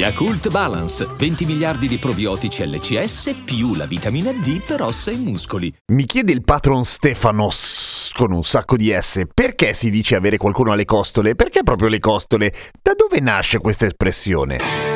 Yakult Balance, 20 miliardi di probiotici LCS più la vitamina D per ossa e muscoli. Mi chiede il patron Stefanos con un sacco di S, perché si dice avere qualcuno alle costole? Perché proprio le costole? Da dove nasce questa espressione?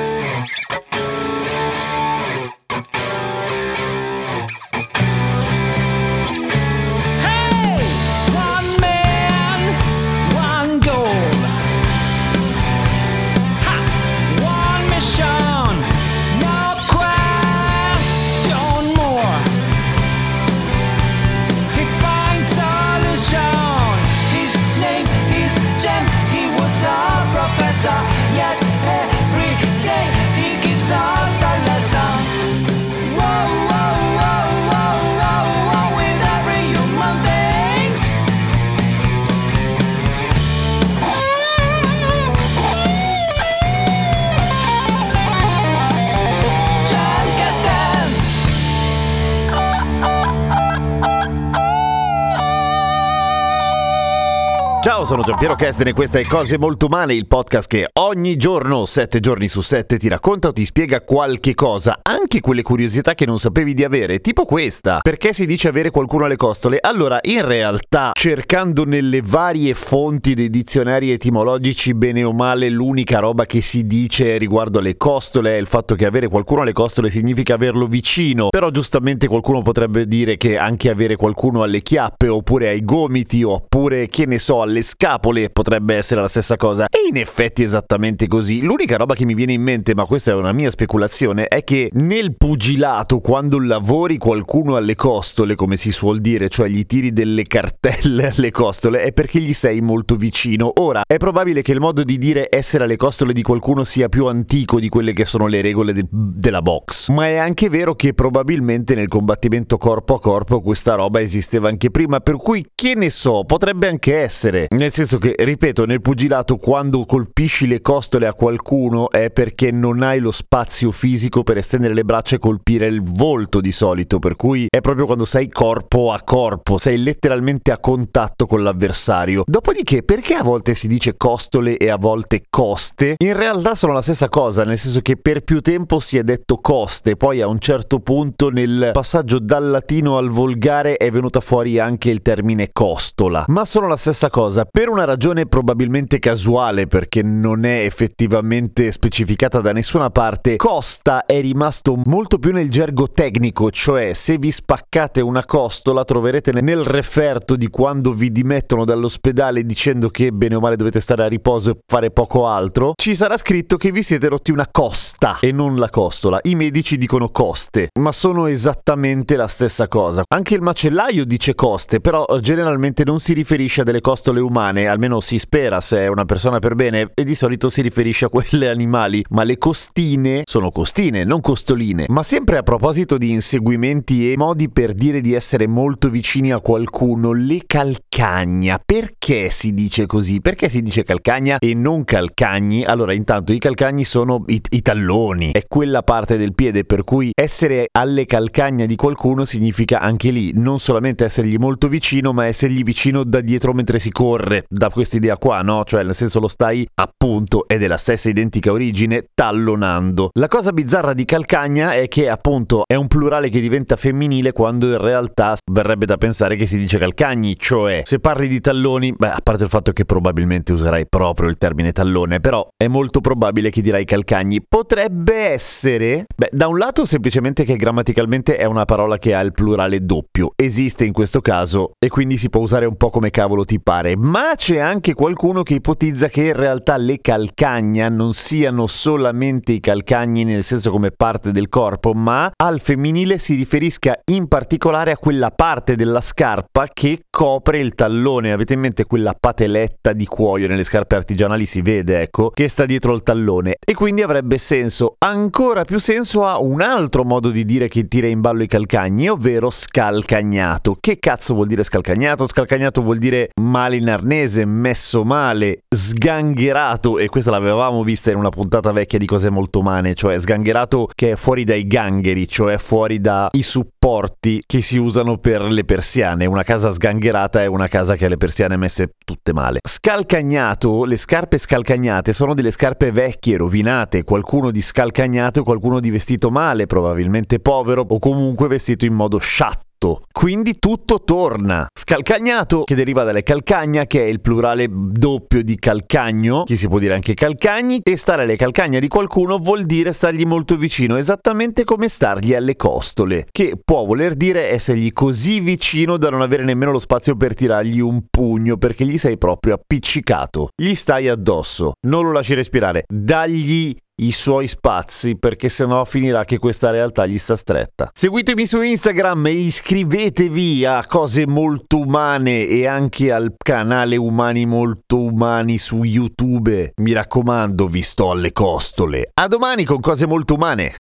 Ciao, sono Giampiero Kesten e questa è Cose Molto Umane, il podcast che ogni giorno, sette giorni su sette, ti racconta o ti spiega qualche cosa, anche quelle curiosità che non sapevi di avere, tipo questa. Perché si dice avere qualcuno alle costole? Allora, in realtà, cercando nelle varie fonti dei dizionari etimologici, bene o male, l'unica roba che si dice riguardo alle costole è il fatto che avere qualcuno alle costole significa averlo vicino. Però giustamente qualcuno potrebbe dire che anche avere qualcuno alle chiappe, oppure ai gomiti, oppure, che ne so, alle scapole potrebbe essere la stessa cosa. E in effetti è esattamente così. L'unica roba che mi viene in mente, ma questa è una mia speculazione, è che nel pugilato, quando lavori qualcuno alle costole, come si suol dire, cioè gli tiri delle cartelle alle costole, è perché gli sei molto vicino. Ora, è probabile che il modo di dire essere alle costole di qualcuno sia più antico di quelle che sono le regole de- della box. Ma è anche vero che probabilmente nel combattimento corpo a corpo questa roba esisteva anche prima, per cui che ne so, potrebbe anche essere. Nel senso che, ripeto, nel pugilato quando colpisci le costole a qualcuno è perché non hai lo spazio fisico per estendere le braccia e colpire il volto di solito, per cui è proprio quando sei corpo a corpo, sei letteralmente a contatto con l'avversario. Dopodiché, perché a volte si dice costole e a volte coste? In realtà sono la stessa cosa, nel senso che per più tempo si è detto coste, poi a un certo punto nel passaggio dal latino al volgare è venuta fuori anche il termine costola, ma sono la stessa cosa per una ragione probabilmente casuale perché non è effettivamente specificata da nessuna parte. Costa è rimasto molto più nel gergo tecnico, cioè se vi spaccate una costola troverete nel referto di quando vi dimettono dall'ospedale dicendo che bene o male dovete stare a riposo e fare poco altro, ci sarà scritto che vi siete rotti una costa e non la costola. I medici dicono coste, ma sono esattamente la stessa cosa. Anche il macellaio dice coste, però generalmente non si riferisce a delle costole umane, almeno si spera se è una persona per bene, e di solito si riferisce a quelle animali, ma le costine sono costine, non costoline. Ma sempre a proposito di inseguimenti e modi per dire di essere molto vicini a qualcuno, le calcagna, perché si dice così? Perché si dice calcagna e non calcagni? Allora, intanto i calcagni sono i, i talloni, è quella parte del piede per cui essere alle calcagna di qualcuno significa anche lì non solamente essergli molto vicino, ma essergli vicino da dietro mentre si corre, da questa idea qua, no? Cioè, nel senso lo stai appunto è della stessa identica origine tallonando. La cosa bizzarra di calcagna è che appunto è un plurale che diventa femminile quando in realtà verrebbe da pensare che si dice calcagni, cioè se parli di talloni, beh, a parte il fatto che probabilmente userai proprio il termine tallone, però è molto probabile che dirai calcagni. Potrebbe essere, beh, da un lato semplicemente che grammaticalmente è una parola che ha il plurale doppio, esiste in questo caso e quindi si può usare un po' come cavolo ti pare, ma c'è anche qualcuno che ipotizza che in realtà le calcagna non siano solamente i calcagni nel senso come parte del corpo, ma al femminile si riferisca in particolare a quella parte della scarpa che copre il tallone. Avete in mente quella pateletta di cuoio nelle scarpe artigianali? Si vede, ecco, che sta dietro il tallone. E quindi avrebbe senso, ancora più senso a un altro modo di dire che tira in ballo i calcagni, ovvero scalcagnato. Che cazzo vuol dire scalcagnato? Scalcagnato vuol dire male in arnese, messo male, sgangherato, e questa l'avevamo vista in una puntata vecchia di cose molto umane, cioè sgangherato che è fuori dai gangheri, cioè fuori dai supporti che si usano per le persiane. Una casa sgangherata è una casa che ha le persiane messe tutte male. Scalcagnato, le scarpe scalcagnate sono delle scarpe vecchie, rovinate, qualcuno di scalcagnato e qualcuno di vestito male, probabilmente povero o comunque vestito in modo sciatto quindi tutto torna. Scalcagnato, che deriva dalle calcagna, che è il plurale doppio di calcagno, che si può dire anche calcagni, e stare alle calcagna di qualcuno vuol dire stargli molto vicino, esattamente come stargli alle costole, che può voler dire essergli così vicino da non avere nemmeno lo spazio per tirargli un pugno, perché gli sei proprio appiccicato. Gli stai addosso, non lo lasci respirare, dagli i suoi spazi perché sennò finirà che questa realtà gli sta stretta. Seguitemi su Instagram e iscrivetevi a cose molto umane e anche al canale Umani Molto Umani su YouTube. Mi raccomando, vi sto alle costole. A domani con cose molto umane.